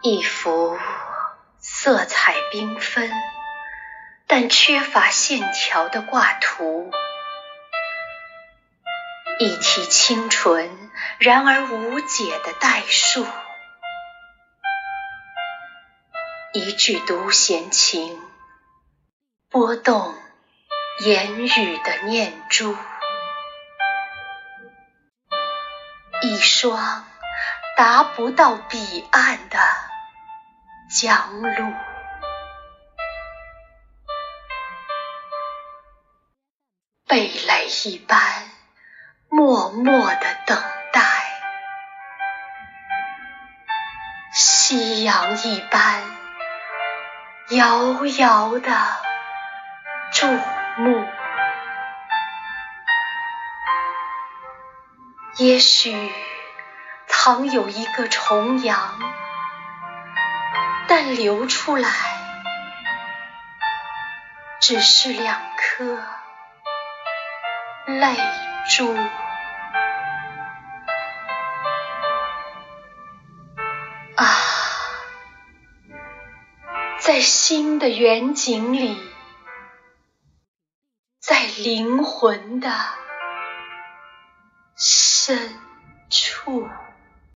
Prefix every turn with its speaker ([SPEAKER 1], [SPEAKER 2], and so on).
[SPEAKER 1] 一幅色彩缤纷但缺乏线条的挂图，一题清纯然而无解的代数，一句独弦琴拨动言语的念珠，一双达不到彼岸的江路。蓓蕾一般默默的等待，夕阳一般遥遥的注目。也许藏有一个重阳，但流出来只是两颗。泪珠啊，在心的远景里，在灵魂的深。